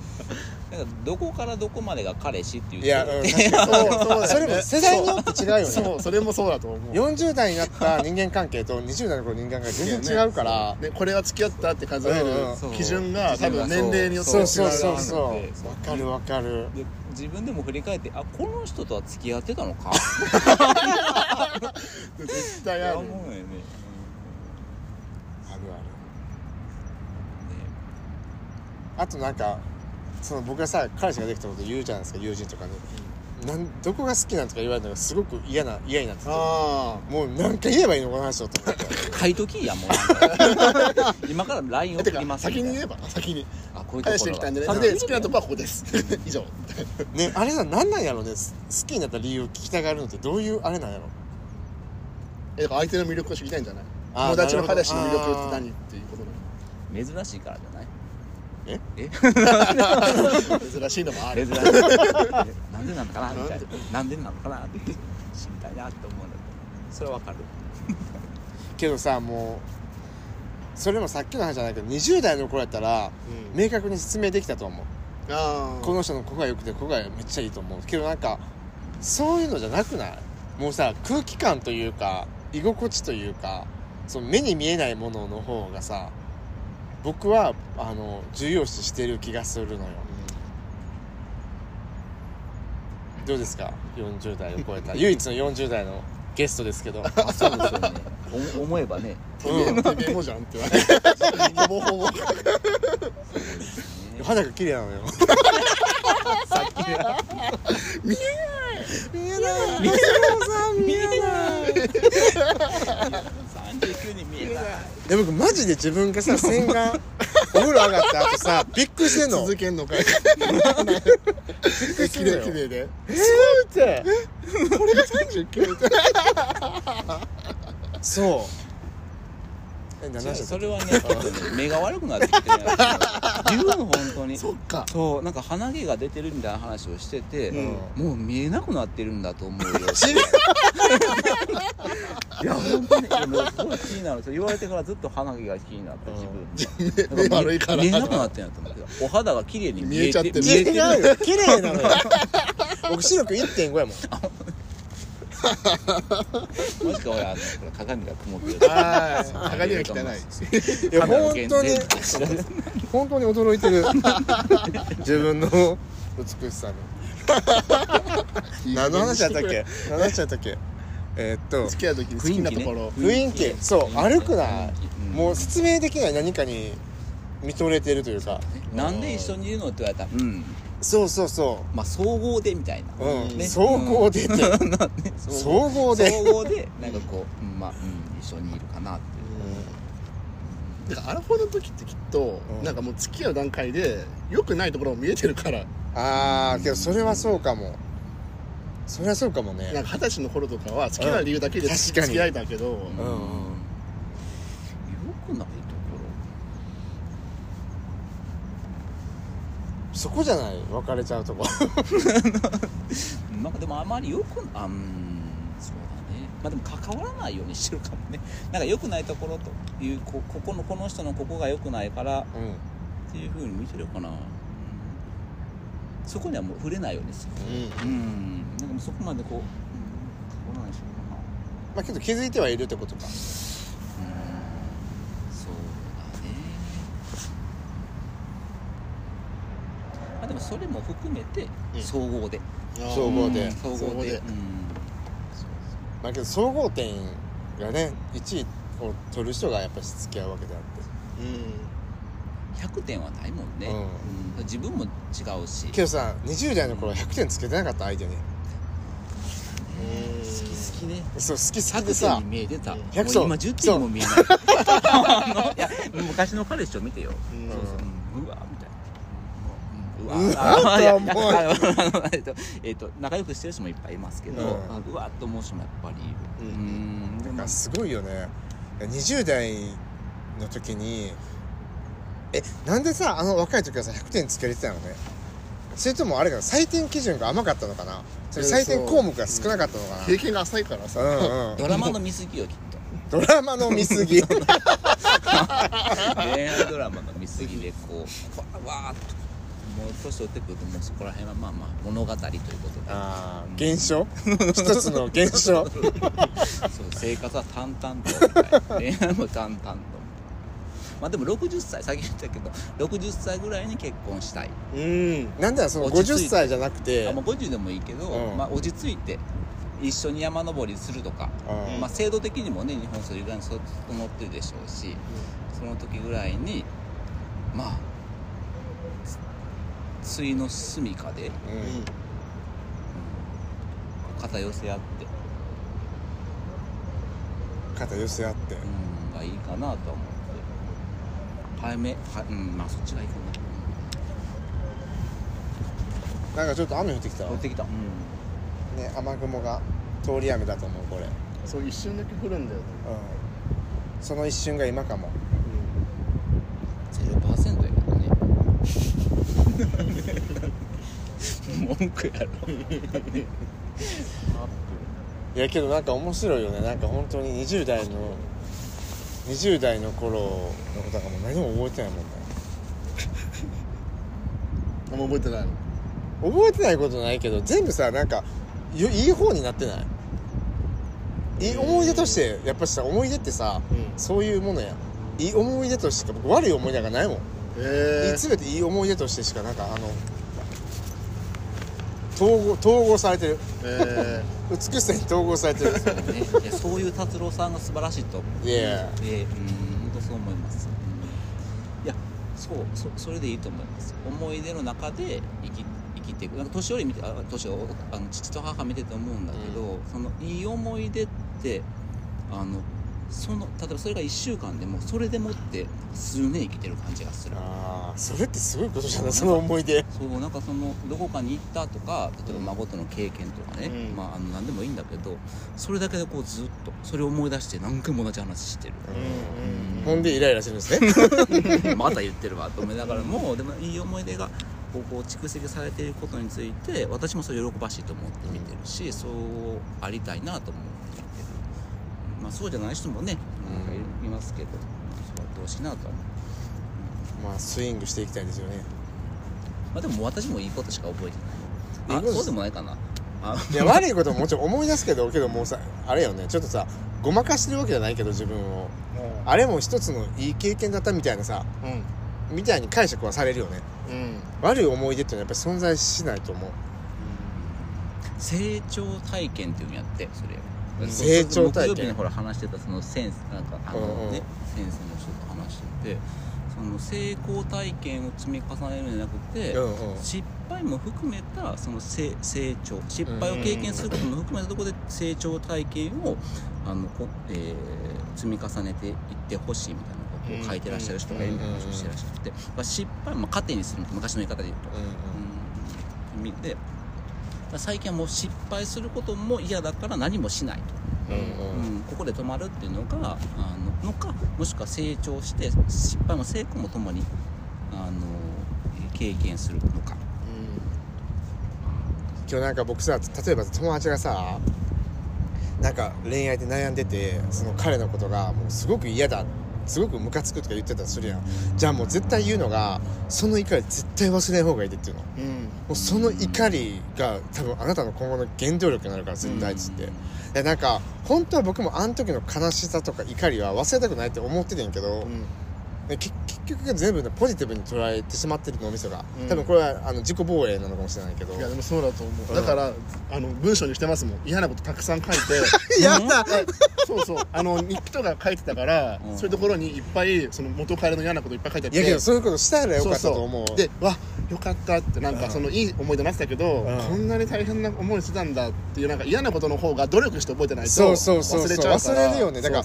らどこからどこまでが彼氏っていう。いや、うん、確かに。そうそうそれも世代によって違うよね。そうそれもそうだと思う。40代になった人間関係と20代の頃の人間関係全然違うから。ね、これは付き合ったって数えうん。る基準が多分年齢によってそう違そう。そうそうそう。わそうかるわかる。で自分でも振り返ってあこの人とは付き合ってたのか。絶対ある。思うよね、ある。あるうんねあとなんかその僕がさ彼氏ができたこと言うじゃないですか友人とかに、なんどこが好きなんとか言われるのがすごく嫌な嫌になってて。あもうなんか言えばいいのこの話をと思って書いときやもう 今から LINE 送ります先に言ええば先に。あこういうと返こきたんでね。好きなとこはここです。以上。ねあれななんなんやろね。す好きになった理由を聞きたがるのってどういうあれなんやろ。えだから相手の魅力を知りたいんじゃない？友達の彼氏の魅力って何っていうこと珍しいからじゃない？え？え 珍しいのもある。珍しい。なんでなのかな？みたいな。なんでなのかなって知りたいなって思うんだけど。それはわかる。けどさもうそれもさっきの話じゃないけど20代の頃やったらうん。明確に説明できたと思う。あー。この人のここが良くてここがめっちゃいいと思う。けどなんかそういうのじゃなくない？もうさ空気感というか居心地というかその目に見えないものの方がさ僕はあの重要視してる気がするのよ。どうですか？40代を超えた。唯一の40代のゲストですけど。あそうですよね。お思えばね。うん。てめえもじゃんって言われて。ほぼほぼ肌が綺麗なのよ。さっきね。見えない。見えない。見えない 39に見えないで僕マジで自分がさ洗顔 お風呂上がった後さびっくりしてんの。続けんのかい。綺麗綺麗で。えーって。これが39ってそうそれはね目が悪くなってきてるやつ言うの本当に。そっか。そうなんか鼻毛が出てるみたいな話をしてて、うん。もう見えなくなってるんだと思うよ。ちいや本当にすごい気になる。そう言われてからずっと鼻毛が気になって自分目悪 いから。見えなくなってんやと思うけどお肌が綺麗に見えて見えちゃってる。見えてる違うよ。綺麗なのよ。僕視力1.5やもん もしくは俺あのこれ鏡が曇ってる。はい。鏡が汚い。いや本当に本当に驚いてる。自分の美しさに。何の話だったっけ？何の話だったっけ？えーっと付き合う時に好きなところ。雰囲気。そう歩くな。うん。もう説明できない何かに見とれてるというか。なんで一緒にいるのって言われた。らうんそうそうそまあ総合でみたいな。ううん。ね。総合で。って総合で。総合で なんかこう、うんまあ、うん、一緒にいるかなっていう。だからアラフォーの時ってきっと、うん。なんかもう付き合う段階で良くないところも見えてるから。ああけどそれはそうかも。それはそうかもね。なんか二十歳の頃とかは好きな理由だけで付き合えたけど、うんうん良くないとこそこじゃない？別れちゃうとこ。ろなんかでもあまりよくあうんそうだね。まあでも関わらないようにしてるかもね。なんか良くないところというこここのこの人のここが良くないからっうんていうふうに見てるかな、うんそこにはもう触れないようにする。うん。うん。なんかもうそこまでこう、うん、関わらないしまあけど気づいてはいるってことかうんそうだねまあでもそれも含めてうん。総合で、総合で。うん総合で。総合で。うん。まあけど総合点がね1位を取る人がやっぱり付き合うわけであって。うん。100点はないもんね、うん。うん。自分も違うし。けどさ20代の頃は100点つけてなかった相手に好き好きね。そう好き好き100でさ点に見えてた。もう100そう今10点も見えない。昔の彼氏を見てよ、うん。そうそう。うわうわあいやと思う。えっとえっと仲良くしてる人もいっぱいいますけど、うん。あうわっと思う人もやっぱりいる。ううんんでも。なんかすごいよね。20代の時にえなんでさあの若い時はさ100点つけれてたのね？それともあれかな採点基準が甘かったのかな？それ採点項目が少なかったのかな？経験が浅いからさ、うんうん。ドラマの見過ぎよきっと。ドラマの見過ぎ。恋愛ドラマの見過ぎでこうわわーっともう年取ってくるともうそこら辺はまあまあ物語ということで。ああ現象？一つの現象。そう生活は淡々と。恋愛も淡々と。まあでも60歳先言ったけど60歳ぐらいに結婚したい。うん。なんだよその50落ち着いて。歳じゃなくて。あもう50でもいいけど、うん。まあ、落ち着いて一緒に山登りするとか、うん。まあ、制度的にもね日本それぐらいに整ってるでしょうしその時ぐらいにまあつ対の住みかでうん。肩寄せ合って、肩寄せ合って。うん、がいいかなとは思って。早めはうんまあそっちがいいかな。んかちょっと雨降ってきたわ。な乗ってきた、うん、ね雨雲が通り雨だと思うこれ。うんそう一瞬だけ降るんだよね、その一瞬が今かもゼロパーセントやけどね 文句やろ。いやけどなんか面白いよね。なんか本当に20代の20代の頃のことなんかもう何も覚えてないもんねあんま覚えてないの覚えてないことないけど全部さなんかよいい方になってない？いい思い出としてやっぱしさ思い出ってさ、うん。そういうものや。いい思い出としてしか僕悪い思い出がないもん、へえ全ていい思い出としてしかなんかあの統合統合されてる。え美しさに統合されてるね、いやそういう達郎さんが素晴らしいと思う。いや。でうん本当そう思います、うん。いやそうそそれでいいと思います。思い出の中で生き生きていく。なんか年寄り見てあ年をあの父と母見てて思うんだけど、そのいい思い出ってあのその例えばそれが1週間でもそれでもって数年生きてる感じがする。あーそれってすごいことじゃない？その思い出。そうなんかそのどこかに行ったとか例えば孫との経験とかね、うん。まああの何でもいいんだけどそれだけでこうずっとそれを思い出して何回も同じ話してる、うんほんでイライラしてるんですね？また言ってるわと思いながらもでもいい思い出がこうこう蓄積されていることについて私もそれ喜ばしいと思って見てるし、そうありたいなと思って見てる、まあ、そうじゃない人もねなん。かいますけど、まあ、そうやってほしいなとは思う、まあスイングしていきたいですよね。まあ、でも私もいいことしか覚えてない。あいいことそうでもないかな。あいや悪いことももちろん思い出すけどけどもうさあれよね。ちょっとさごまかしてるわけじゃないけど自分を。あれも一つのいい経験だったみたいなさうん。みたいに解釈はされるよね。うん。悪い思い出っていうのはやっぱり存在しないと思う。成長体験っていうんやってそれ。うん成長体験。木曜日にほら話してたその先生なんかあのね、うんうん。先生の人と話しててその成功体験を積み重ねるんじゃなくて、うんうん。失敗も含めたその成成長失敗を経験することも含めたところで成長体験をあのこ、えー積み重ねていってほしいみたいなことを書いてらっしゃる人がいるみたいな話をしてらっしゃって、まあ、失敗も糧にする昔の言い方で言うと。うん意味で最近はもう失敗することも嫌だから何もしないと、うんうん。うんここで止まるっていうのがあののかもしくは成長して失敗も成功もともにあの経験するのか。今日なんか僕さ例えば友達がさなんか恋愛で悩んでてその彼のことがもうすごく嫌だすごくムカつくとか言ってたとするやん。じゃあもう絶対言うのがその怒り絶対忘れん方がいいでっていうの。もうん。うその怒りが多分あなたの今後の原動力になるから絶対っつって、でなんか本当は僕もあの時の悲しさとか怒りは忘れたくないって思っててんけど、うん。結局全部ねポジティブに捉えてしまってる脳みそが、うん。多分これはあの自己防衛なのかもしれないけど。いやでもそうだと思う、うん。だからあの文章にしてますもん。嫌なことたくさん書いて。やった。えそうそう。あの日記とか書いてたから、うん。そういうところにいっぱいその元彼の嫌なこといっぱい書いてあって。いやけどそういうことしたらよかったと思うそう。そう。でわよかったってなんかうんそのいい思い出になってたけど、うん。こんなに大変な思いしてたんだっていうなんか嫌なことの方が努力して覚えてないとそうそうそうそう。忘れちゃうから。忘れるよね。だから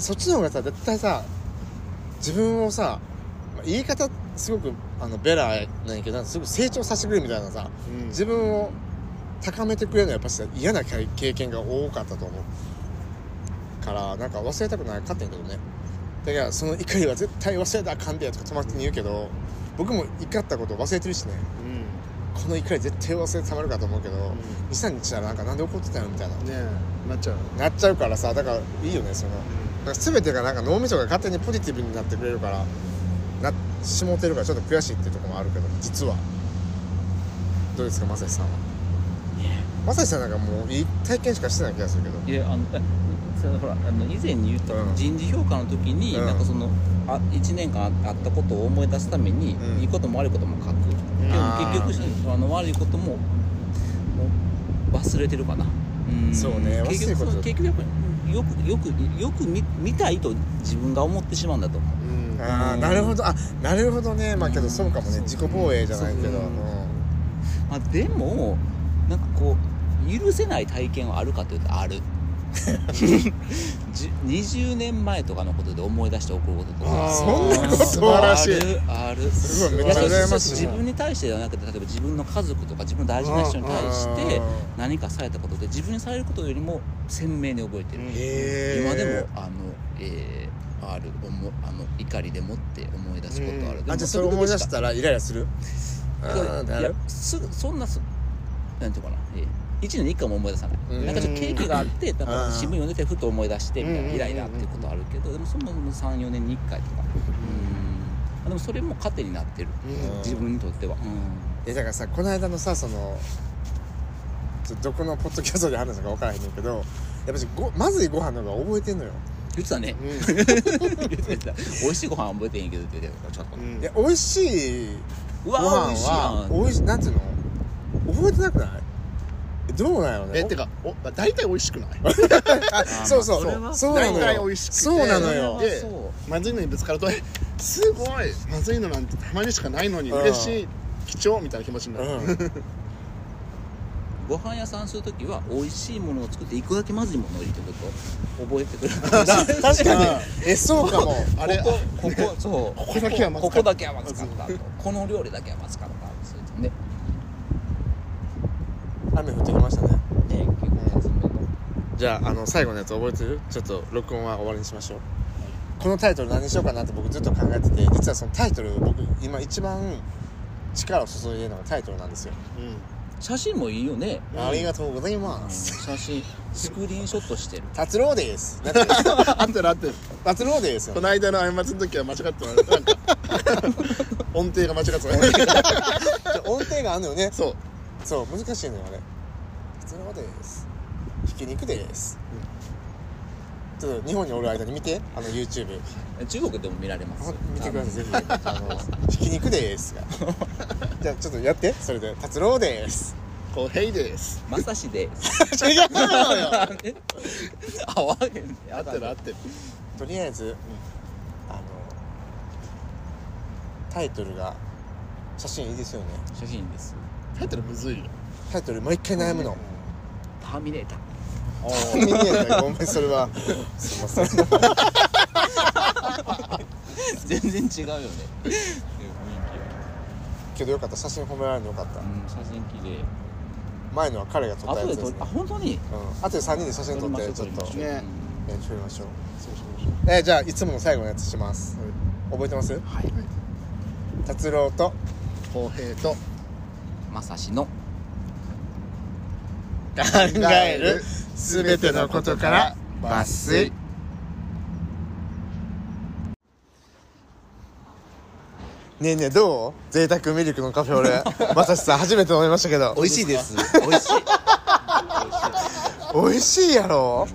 そっちの方がさ絶対さ自分をさまあ言い方すごくあのベラなんやけどすごく成長させてくれるみたいなさそううん。自分を高めてくれるのはやっぱ嫌な経験が多かったと思うからなんか忘れたくないかったんやけどね。だからその怒りは絶対忘れたらあかんでとか友達に言うけど僕も怒ったこと忘れてるしね。この怒り絶対忘れてたまるかと思うけど、23日したらなんかなんで怒ってたのみたいな。うんねえ。なっちゃう。なっちゃうからさだからいいよねそのなんか全てがなんか脳みそが勝手にポジティブになってくれるからなしもてるからちょっと悔しいっていうところもあるけど実は。どうですかまさしさんは？まさしさんなんかもういい体験しかしてない気がするけど。いやあのえそのほらあの以前に言ったうん。人事評価の時に、うん。なんかそのあ1年間あったことを思い出すために、うん。いいことも悪いことも書く、であーも結局あの悪いことももう忘れてるかな。うん。そうね。結忘れること。局結局やっぱりよくよくよく見見たいと自分が思ってしまうんだと思う。うん。ああなるほど。あなるほどね。まあけどそうかもね。自己防衛じゃないけど。まあ、でもなんかこう許せない体験はあるかというとある 20年前とかのことで思い出して怒ることとかそんなこと素晴らしいあるある。すごいめっちゃや羨ましい自分に対してではなくて例えば自分の家族とか自分の大事な人に対してうん何かされたことで自分にされることよりも鮮明に覚えてる、今でもあの、えーある思あの怒りでもって思い出すことある、あじゃあそれ思い出したらイライラする？あいやすぐそんなすなんていうかな、えー、1年に1回も思い出さない、うん。なんかちょっと景気があってなんかうん。新聞読んでてふと思い出してみたいな、うんイライラっていうことあるけどでもそんなの34年に1回とか。うん。でもそれも糧になってる、うん。自分にとっては、えだからさこの間のさそのどこのポッドキャストで話したか分からへんけどやっぱしごまずいご飯の方が覚えてんのよ。言ってたね。うん。言ってた。美味しいご飯は覚えてへんけどって言ってたちょっと、うん。いや美味しいご飯はん。美味しいなんていうの？覚えてなくない？えどうなんやろね。えてかお大体美味しくない？あそうそう。それはそう。なの大体美よ味しくて。そうなのよ。でそう。まずいのにぶつかるとえすごい。まずいのなんてたまにしかないのにうん。嬉しい貴重みたいな気持ちになる、うん。ご飯屋さんするときは美味しいものを作っていくだけまずいものを入れてくると。覚えてくる。確かに。えそうかも。あれここここそう。ここだけはまずかった。ここだけはまずかったと。この料理だけはまずかった。そういうね雨降ってきましたね。ね結構初めのじゃああの最後のやつ覚えてる？ちょっと録音は終わりにしましょう。このタイトル何にしようかなって僕ずっと考えてて実はそのタイトル僕今一番力を注いでるのがタイトルなんですよ、写真もいいよね。ありがとうございます。写真スクリーンショットしてる。達郎です。だって合ってる合ってる。達郎ですよ。この間の過ちの時は間違ってないなんか。音程が間違ってないじゃあ音程があるのよね。そうそう難しいのよあれ。達郎です。ひき肉です、ちょっと日本におる間に見てあの YouTube 中国でも見られます。見てくださいぜひ。あのひき肉ですが。じゃあちょっとやって。それで達郎です。こうヘイです。まさしです。違うのよ 合わへんね。合ってる合ってる。とりあえず、あのタイトルが写真いいですよね。写真ですタイトルむずいよ。タイトル毎回悩むの。ターミネーター。見えないごめんそれは。すいません全然違うよね。雰囲けどよかった。写真褒められるのよかった。気うん写真綺麗。前のは彼が撮ったやつですね。あ本当に？うん。あとで3人で写真撮ってちょっと撮りましょうね。え撮りましょう。そうしましょう。えーじゃあいつもの最後のやつします。覚えてます？はい。達郎と公平とまさしの考えるすべてのことから抜粋。ねえねえどう？贅沢ミルクのカフェオレまさしさん初めて飲みましたけど。美味しいです。美味しい。美味しいやろ？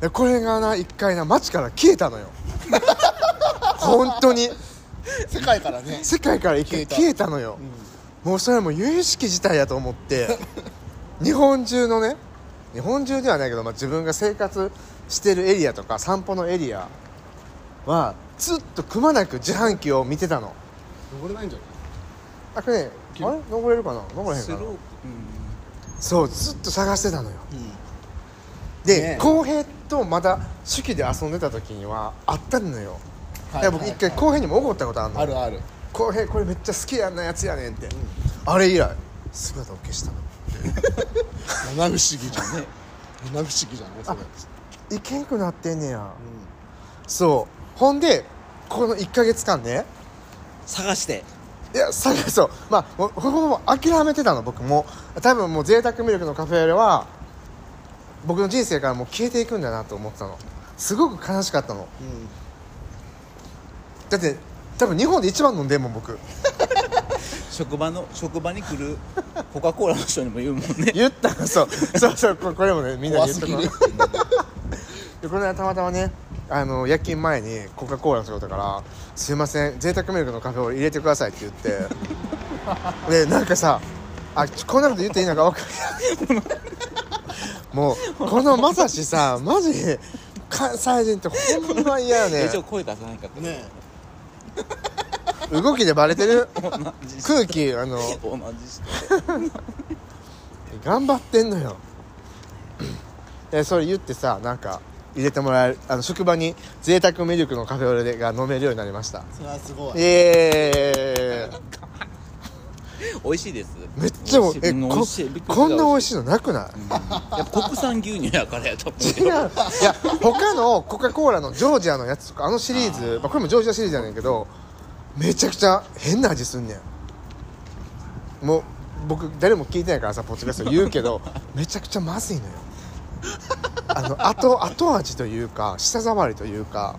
でこれがな一回な街から消えたのよ。本当に。世界からね。世界から一回消えた。のよ、もうそれはもう有意識自体やと思って 日本中のね日本中ではないけど、まあ、自分が生活してるエリアとか散歩のエリアはずっとくまなく自販機を見てたの。登れないんじゃない？あこれねあれ？登れるかな？登れへんかな？スロープ。そうずっと探してたのよ。でねえ。浩平とまだ手記で遊んでた時にはあったのよ、はいいや僕一回浩平にも怒ったことあるの。あるある浩平これめっちゃ好きやんなやつやねんって、あれ以来姿を消したの。七不思議じゃんね。七不思議じゃんねそれ。いけんくなってんねや、そう。ほんでこの1か月間ね探して。いやさそう。まあほぼほぼ諦めてたの僕も。多分もう贅沢ミルクのカフェオレは僕の人生からもう消えていくんだなと思ってたの。すごく悲しかったの。うん。だって多分日本で一番飲んでんもん僕。職場の職場に来るコカ・コーラの人にも言うもんね。言ったのそう。そうそうここれもねみんなに言っとくのこの間たまたまねあの夜勤前にコカ・コーラの仕事から「すいません贅沢ミルクのカフェオレ入れてください」って言って。でなんかさあこんなこと言っていいのか分かんない。もうこのまさしさマジ関西人ってほんま嫌やね。一応声出さないかったね 動きでバレてる？空気あの。同じ人頑張ってんのよ。でそれ言ってさなんか入れてもらえるあの職場に贅沢ミルクのカフェオレが飲めるようになりました。それはすごイいエーイ。美味しいです。めっちゃおえここんな美味しいのなくない、いや国産牛乳やからやと思う違ういや他のコカ・コーラのジョージアのやつとかあのシリーズまあ、これもジョージアシリーズやねんけどめちゃくちゃ変な味すんねん。もう僕誰も聞いてないからさポッドキャスト言うけど めちゃくちゃまずいのよ。あの後後味というか舌触りというか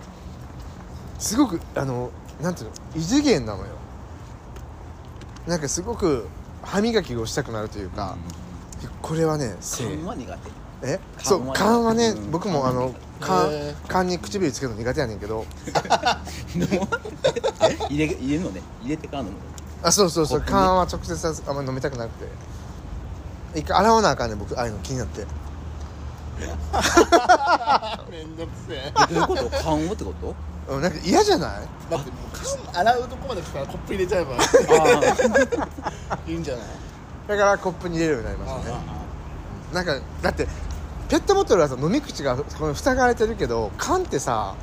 すごくあのなんていうの異次元なのよ。なんかすごく歯磨きをしたくなるというか、これはねせい。缶は苦手。え？そう缶はね僕もあの缶へ缶に唇つけるの苦手やねんけど。入れ入れるのね？入れてからの？あそうそうそう。コップに。缶は直接あんまり飲みたくなくて。一回洗わなあかんねん僕ああいうの気になって。めんどくせえ。どういうこと？缶をってこと？うんなんか嫌じゃない？だってもう缶洗うとこまで来たらコップ入れちゃえばあいいんじゃない？だからコップに入れるようになりましたねなんかだってペットボトルはさ飲み口がこの塞がれてるけど缶ってさ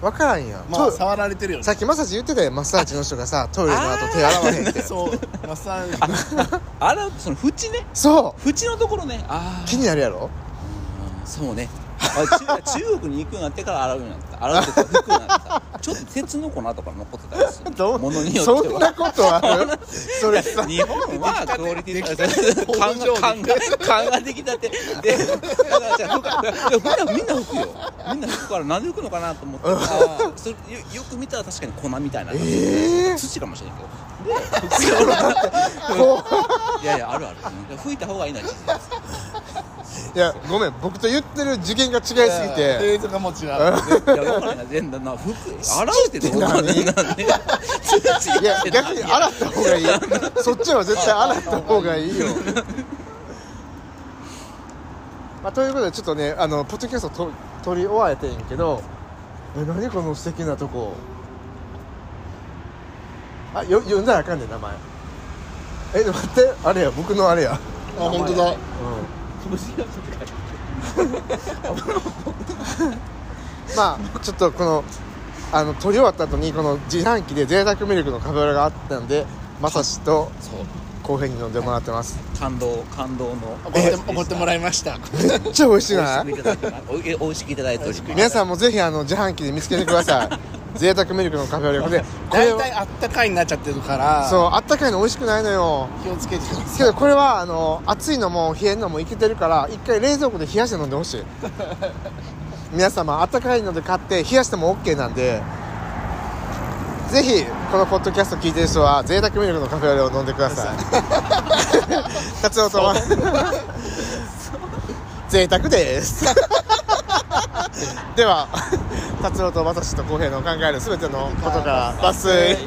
分からんやん、まあ触られてるよね。さっきマッサージ言ってたよ。マッサージの人がさトイレの後手洗わへんって。そうマッサージ。あ 洗うその縁ね。そう。縁のところね。ああ気になるやろ？そうねあ中中国に行くようになってから洗うようになった。洗うって拭くようになったちょっと鉄の粉とか残ってたりする。どうものによってそんなはことある？それさ日本はクオリティが勘が勘が勘ができたて。でだからじゃあみんな拭くよ。みんな拭くからなんで拭くのかなと思ってあそれよよく見たら確かに粉みたいな、ええ土かもしれんけど。で拭くようになってこいやいやあるある。拭いた方がいいなういやごめん僕と言ってる次元が違いすぎて。映像がもう違う。いや分からない。全然な服洗うってどうなんいや逆に洗った方がいい。そっちは絶対洗った方がいいよ。まあ、ということでちょっとねあのポッドキャストと撮り終われてんけどえ何この素敵なとこ。あよ読んだらあかんねん名前。え待ってあれや僕のあれや。あ本当だ。うまあちょっとこのあの撮り終わった後にこの自販機で贅沢ミルクのカフェオレがあったんでまさしとそう。コーヒーに飲んでもらってます。感動感動の。怒って怒ってもらいました。めっちゃ美味しい美な美味しくいただいております。皆さんもぜひあの自販機で見つけてください。贅沢ミルクのカフェオレ。でこれ大体あったかいになっちゃってるから。そうあったかいの美味しくないのよ。気をつけてください。けどこれはあの熱いのも冷えんのもいけてるから一回冷蔵庫で冷やして飲んでほしい。皆様あったかいので買って冷やしても OK なんでぜひこのポッドキャスト聞いてる人は贅沢ミルクのカフェオレを飲んでください。達夫とは。贅沢です。では達郎と私と浩平の考える全てのことから抜粋